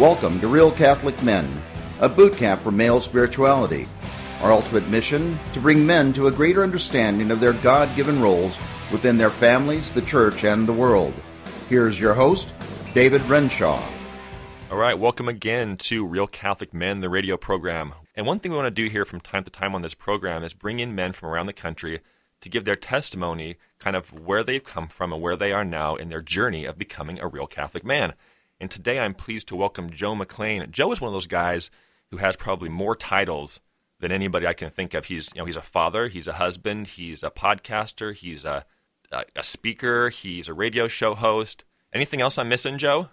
Welcome to Real Catholic Men, a boot camp for male spirituality. Our ultimate mission to bring men to a greater understanding of their God given roles within their families, the church, and the world. Here's your host, David Renshaw. All right, welcome again to Real Catholic Men, the radio program. And one thing we want to do here from time to time on this program is bring in men from around the country to give their testimony, kind of where they've come from and where they are now in their journey of becoming a real Catholic man. And today I'm pleased to welcome Joe McLean. Joe is one of those guys who has probably more titles than anybody I can think of. He's you know he's a father, he's a husband, he's a podcaster, he's a a, a speaker, he's a radio show host. Anything else I'm missing, Joe?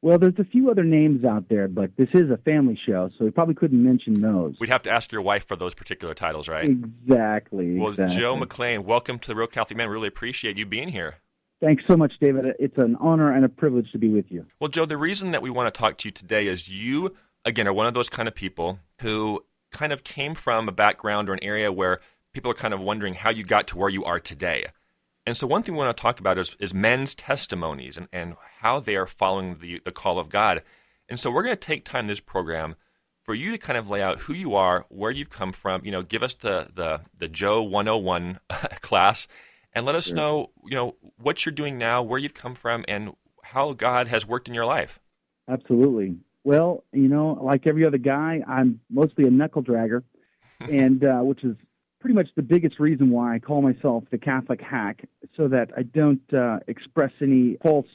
Well, there's a few other names out there, but this is a family show, so we probably couldn't mention those. We'd have to ask your wife for those particular titles, right? Exactly. Well, exactly. Joe McLean, welcome to the Real Catholic Man. Really appreciate you being here. Thanks so much, David. It's an honor and a privilege to be with you. Well, Joe, the reason that we want to talk to you today is you, again, are one of those kind of people who kind of came from a background or an area where people are kind of wondering how you got to where you are today. And so, one thing we want to talk about is, is men's testimonies and, and how they are following the, the call of God. And so, we're going to take time this program for you to kind of lay out who you are, where you've come from, you know, give us the, the, the Joe 101 class, and let us Sure. know, you know, what you're doing now, where you've come from, and how God has worked in your life. Absolutely. Well, you know, like every other guy, I'm mostly a knuckle dragger, and uh, which is pretty much the biggest reason why I call myself the Catholic hack, so that I don't uh, express any false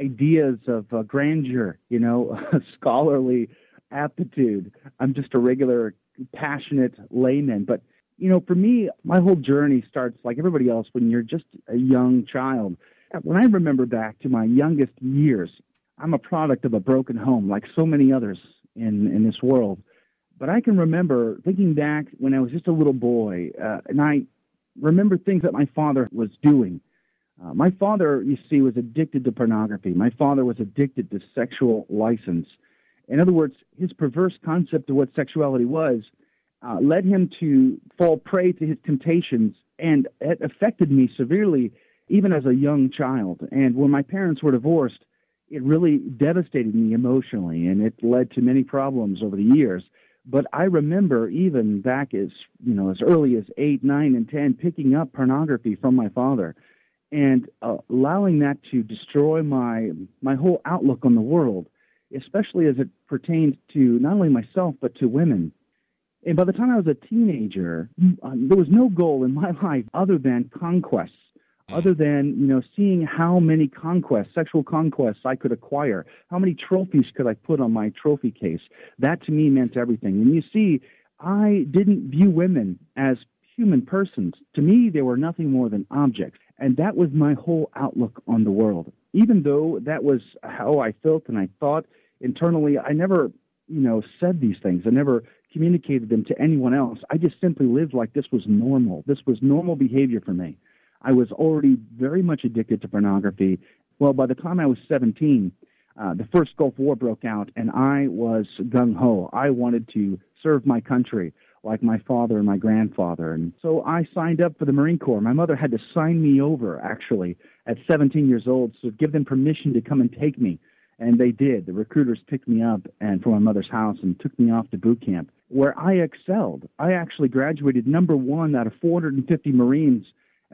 ideas of uh, grandeur, you know, scholarly aptitude. I'm just a regular, passionate layman. But, you know, for me, my whole journey starts like everybody else when you're just a young child. When I remember back to my youngest years, I'm a product of a broken home, like so many others in, in this world. But I can remember thinking back when I was just a little boy, uh, and I remember things that my father was doing. Uh, my father, you see, was addicted to pornography. My father was addicted to sexual license. In other words, his perverse concept of what sexuality was uh, led him to fall prey to his temptations, and it affected me severely, even as a young child. And when my parents were divorced, it really devastated me emotionally, and it led to many problems over the years. But I remember even back as you know as early as eight, nine, and ten, picking up pornography from my father, and uh, allowing that to destroy my my whole outlook on the world, especially as it pertained to not only myself but to women. And by the time I was a teenager, uh, there was no goal in my life other than conquests other than you know seeing how many conquests sexual conquests i could acquire how many trophies could i put on my trophy case. That to me meant everything. And you see i didn't view women as human persons. To me they were nothing more than objects. And that was my whole outlook on the world. Even though that was how i felt and i thought internally i never you know said these things. I never communicated them to anyone else i just simply lived like this was normal this was normal behavior for me I was already very much addicted to pornography. Well, by the time I was 17, uh, the first Gulf War broke out, and I was gung ho. I wanted to serve my country like my father and my grandfather. And so I signed up for the Marine Corps. My mother had to sign me over, actually, at 17 years old, to give them permission to come and take me. And they did. The recruiters picked me up and from my mother's house and took me off to boot camp, where I excelled. I actually graduated number one out of 450 Marines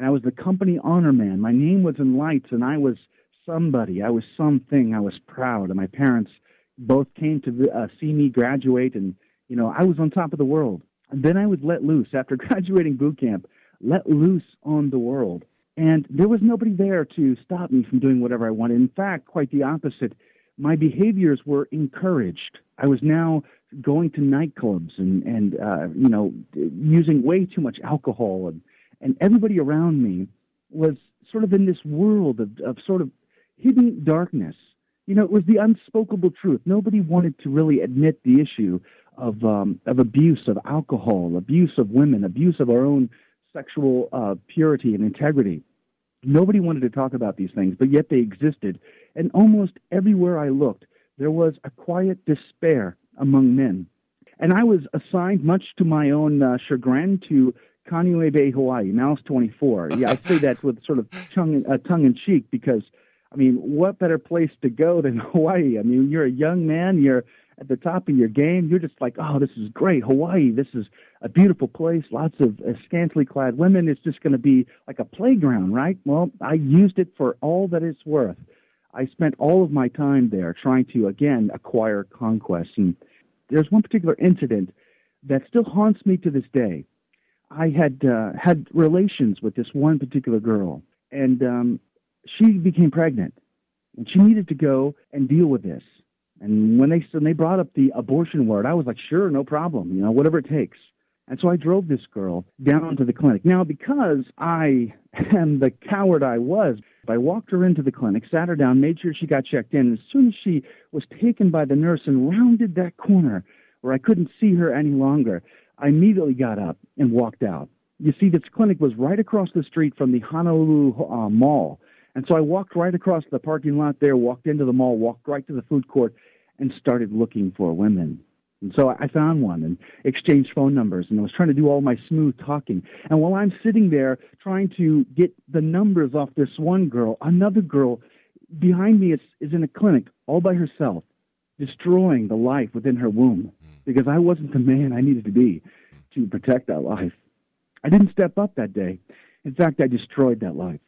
and I was the company honor man. My name was in lights, and I was somebody. I was something. I was proud, and my parents both came to uh, see me graduate, and you know I was on top of the world. And then I was let loose after graduating boot camp, let loose on the world, and there was nobody there to stop me from doing whatever I wanted. In fact, quite the opposite. My behaviors were encouraged. I was now going to nightclubs and and uh, you know using way too much alcohol and and everybody around me was sort of in this world of, of sort of hidden darkness. You know, it was the unspoken truth. Nobody wanted to really admit the issue of um, of abuse of alcohol, abuse of women, abuse of our own sexual uh, purity and integrity. Nobody wanted to talk about these things, but yet they existed. And almost everywhere I looked, there was a quiet despair among men. And I was assigned, much to my own uh, chagrin, to Kaneohe Bay, Hawaii, Mouse 24. Yeah, I say that with sort of tongue, uh, tongue in cheek because I mean, what better place to go than Hawaii? I mean, you're a young man, you're at the top of your game. You're just like, oh, this is great. Hawaii, this is a beautiful place, lots of uh, scantily clad women. It's just going to be like a playground, right? Well, I used it for all that it's worth. I spent all of my time there trying to, again, acquire conquest. And there's one particular incident that still haunts me to this day. I had uh, had relations with this one particular girl, and um, she became pregnant, and she needed to go and deal with this. And when they when they brought up the abortion word, I was like, sure, no problem, you know, whatever it takes. And so I drove this girl down to the clinic. Now, because I am the coward I was, I walked her into the clinic, sat her down, made sure she got checked in. As soon as she was taken by the nurse and rounded that corner where I couldn't see her any longer, I immediately got up and walked out. You see, this clinic was right across the street from the Honolulu uh, Mall. And so I walked right across the parking lot there, walked into the mall, walked right to the food court, and started looking for women. And so I found one and exchanged phone numbers and I was trying to do all my smooth talking. And while I'm sitting there trying to get the numbers off this one girl, another girl behind me is, is in a clinic all by herself, destroying the life within her womb hmm. because I wasn't the man I needed to be to protect that life. I didn't step up that day. In fact, I destroyed that life.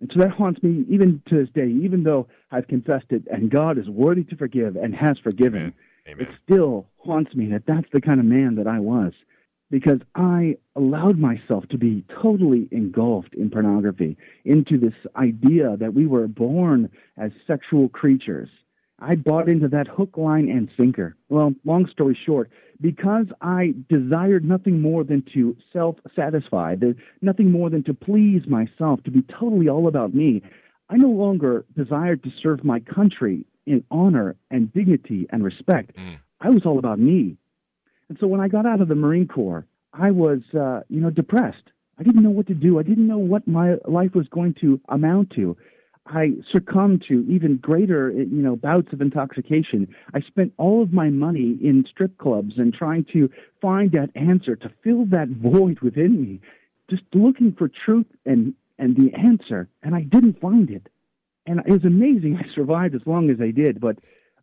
And so that haunts me even to this day, even though I've confessed it and God is worthy to forgive and has forgiven. Amen. It still haunts me that that's the kind of man that I was because I allowed myself to be totally engulfed in pornography, into this idea that we were born as sexual creatures I bought into that hook, line, and sinker. Well, long story short, because I desired nothing more than to self satisfy, nothing more than to please myself, to be totally all about me, I no longer desired to serve my country in honor and dignity and respect. Mm. I was all about me. And so when I got out of the Marine Corps, I was, uh, you know, depressed. I didn't know what to do. I didn't know what my life was going to amount to. I succumbed to even greater, you know, bouts of intoxication. I spent all of my money in strip clubs and trying to find that answer to fill that void within me, just looking for truth and and the answer, and I didn't find it. And it was amazing I survived as long as I did, but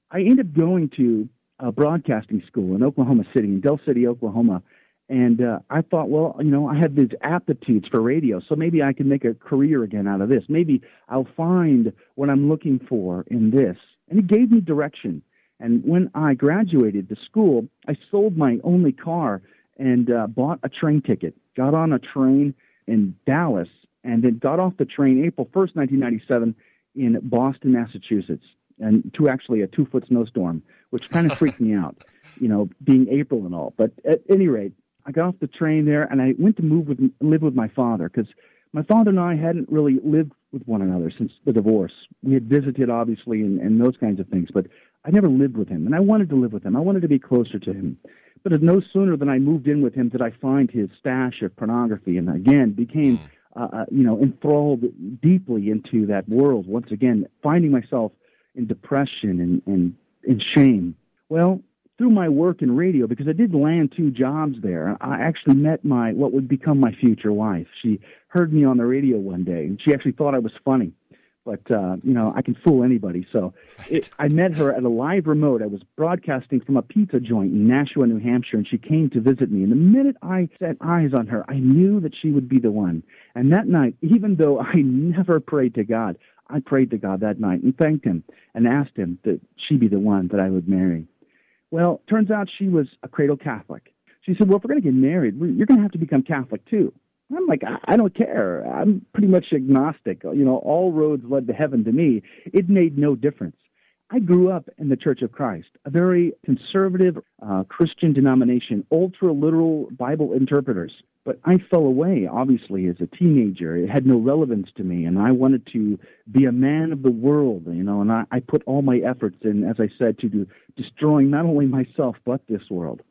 I ended up going to a broadcasting school in Oklahoma City, in Del City, Oklahoma, and uh, I thought, well, you know, I have these aptitudes for radio, so maybe I can make a career again out of this. Maybe I'll find what I'm looking for in this. And it gave me direction. And when I graduated the school, I sold my only car and uh, bought a train ticket. Got on a train in Dallas and then got off the train April 1st, 1997, in Boston, Massachusetts, and to actually a two foot snowstorm, which kind of freaked me out, you know, being April and all. But at any rate, I got off the train there and I went to move with live with my father because my father and I hadn't really lived with one another since the divorce. We had visited obviously and, and those kinds of things, but I never lived with him and I wanted to live with him. I wanted to be closer to him. But no sooner than I moved in with him did I find his stash of pornography and again became hmm. Uh, uh, you know enthralled deeply into that world once again, finding myself in depression and, and in shame. Well, through my work in radio, because I did land two jobs there, I actually met my what would become my future wife. She heard me on the radio one day, and she actually thought I was funny. But uh, you know, I can fool anybody. So it, I met her at a live remote. I was broadcasting from a pizza joint in Nashua, New Hampshire, and she came to visit me. And the minute I set eyes on her, I knew that she would be the one. And that night, even though I never prayed to God, I prayed to God that night and thanked Him and asked Him that she be the one that I would marry. Well, turns out she was a cradle Catholic. She said, Well, if we're going to get married, you're going to have to become Catholic too. I'm like, I don't care. I'm pretty much agnostic. You know, all roads led to heaven to me. It made no difference. I grew up in the Church of Christ, a very conservative uh, Christian denomination, ultra literal Bible interpreters. But I fell away, obviously, as a teenager. It had no relevance to me, and I wanted to be a man of the world, you know, and I, I put all my efforts in, as I said, to do, destroying not only myself, but this world.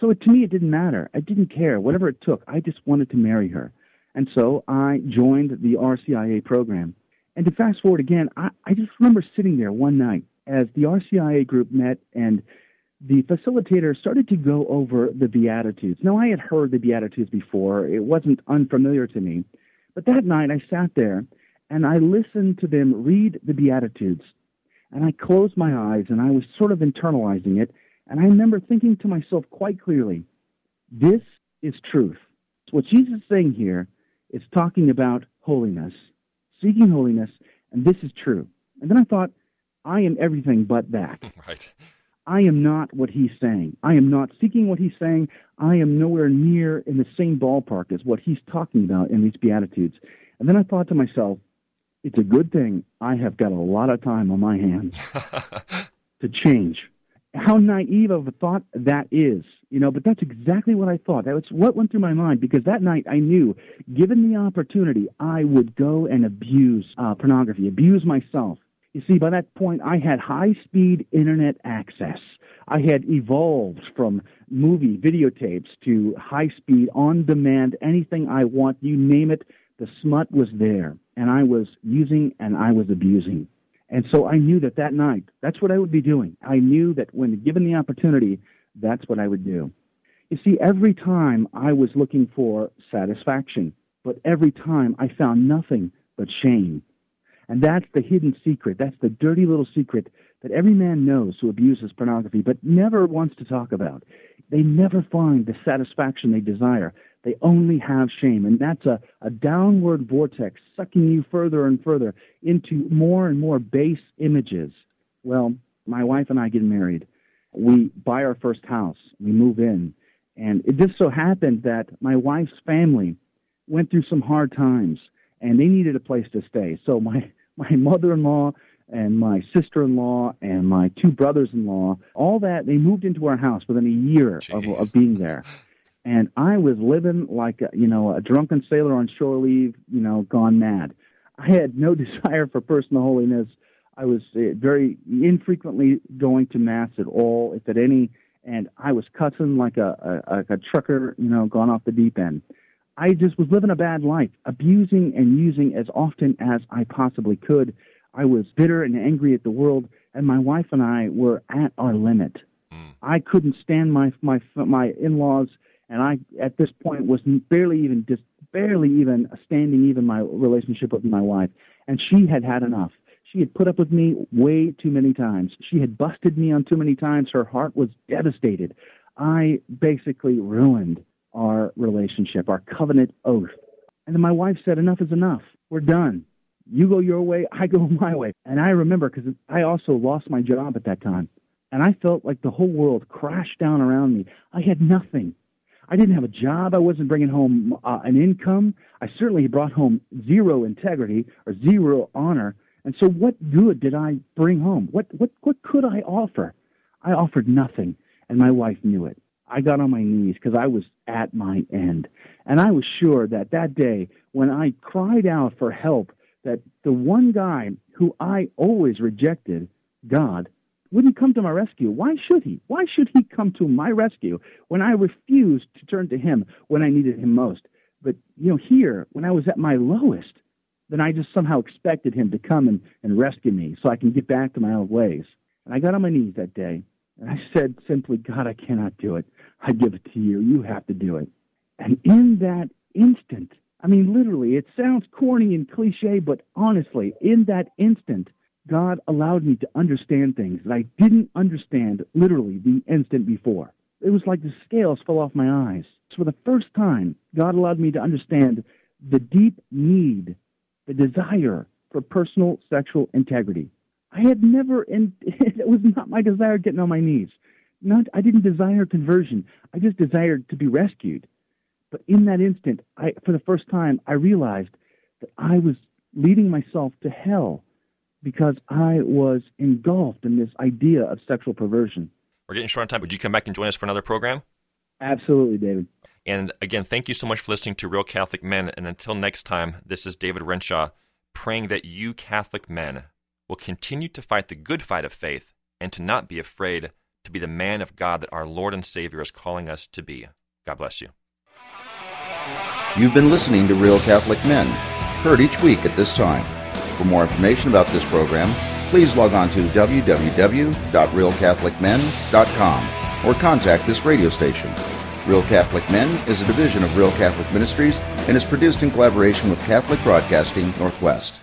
So it, to me, it didn't matter. I didn't care. Whatever it took, I just wanted to marry her. And so I joined the RCIA program. And to fast forward again, I, I just remember sitting there one night as the RCIA group met and the facilitator started to go over the Beatitudes. Now, I had heard the Beatitudes before, it wasn't unfamiliar to me. But that night, I sat there and I listened to them read the Beatitudes. And I closed my eyes and I was sort of internalizing it. And I remember thinking to myself quite clearly, this is truth. What Jesus is saying here is talking about holiness, seeking holiness, and this is true. And then I thought, I am everything but that. Right. I am not what he's saying. I am not seeking what he's saying. I am nowhere near in the same ballpark as what he's talking about in these Beatitudes. And then I thought to myself, it's a good thing I have got a lot of time on my hands to change. How naive of a thought that is, you know, but that's exactly what I thought. That was what went through my mind because that night I knew, given the opportunity, I would go and abuse uh, pornography, abuse myself. You see, by that point, I had high speed internet access. I had evolved from movie videotapes to high speed, on demand, anything I want, you name it, the smut was there. And I was using and I was abusing. And so I knew that that night, that's what I would be doing. I knew that when given the opportunity, that's what I would do. You see, every time I was looking for satisfaction, but every time I found nothing but shame. And that's the hidden secret. That's the dirty little secret that every man knows who abuses pornography, but never wants to talk about. They never find the satisfaction they desire. They only have shame. And that's a, a downward vortex sucking you further and further into more and more base images. Well, my wife and I get married. We buy our first house. We move in. And it just so happened that my wife's family went through some hard times and they needed a place to stay. So my my mother-in-law and my sister-in-law and my two brothers-in-law, all that they moved into our house within a year of, of, being there. And I was living like a, you know a drunken sailor on shore leave, you know, gone mad. I had no desire for personal holiness. I was uh, very infrequently going to mass at all, if at any, and I was cussing like a, a, a trucker, you know, gone off the deep end. I just was living a bad life, abusing and using as often as I possibly could. I was bitter and angry at the world, and my wife and I were at our limit. Mm. I couldn't stand my my my in-laws, and I at this point was barely even just barely even standing even my relationship with my wife, and she had had enough. She had put up with me way too many times. She had busted me on too many times. Her heart was devastated. I basically ruined our relationship, our covenant oath. And then my wife said, Enough is enough. We're done. You go your way, I go my way. And I remember because I also lost my job at that time. And I felt like the whole world crashed down around me. I had nothing. I didn't have a job. I wasn't bringing home uh, an income. I certainly brought home zero integrity or zero honor. And so, what good did I bring home? What what what could I offer? I offered nothing, and my wife knew it. I got on my knees because I was at my end. And I was sure that that day, when I cried out for help, that the one guy who I always rejected, God, wouldn't come to my rescue. Why should he? Why should he come to my rescue when I refused to turn to him when I needed him most? But, you know, here, when I was at my lowest, then I just somehow expected him to come and, and rescue me so I can get back to my old ways. And I got on my knees that day, and I said simply, God, I cannot do it. I give it to you. You have to do it. And in that instant, I mean, literally, it sounds corny and cliche, but honestly, in that instant, God allowed me to understand things that I didn't understand literally the instant before. It was like the scales fell off my eyes. So for the first time, God allowed me to understand the deep need, the desire for personal sexual integrity. I had never, and it was not my desire getting on my knees. Not, I didn't desire conversion. I just desired to be rescued. But in that instant, I, for the first time, I realized that I was leading myself to hell because I was engulfed in this idea of sexual perversion. We're getting short on time. Would you come back and join us for another program? Absolutely, David. And again, thank you so much for listening to Real Catholic Men. And until next time, this is David Renshaw praying that you Catholic men will continue to fight the good fight of faith and to not be afraid to be the man of God that our Lord and Savior is calling us to be. God bless you. You've been listening to Real Catholic Men, heard each week at this time. For more information about this program, please log on to www.realcatholicmen.com or contact this radio station. Real Catholic Men is a division of Real Catholic Ministries and is produced in collaboration with Catholic Broadcasting Northwest.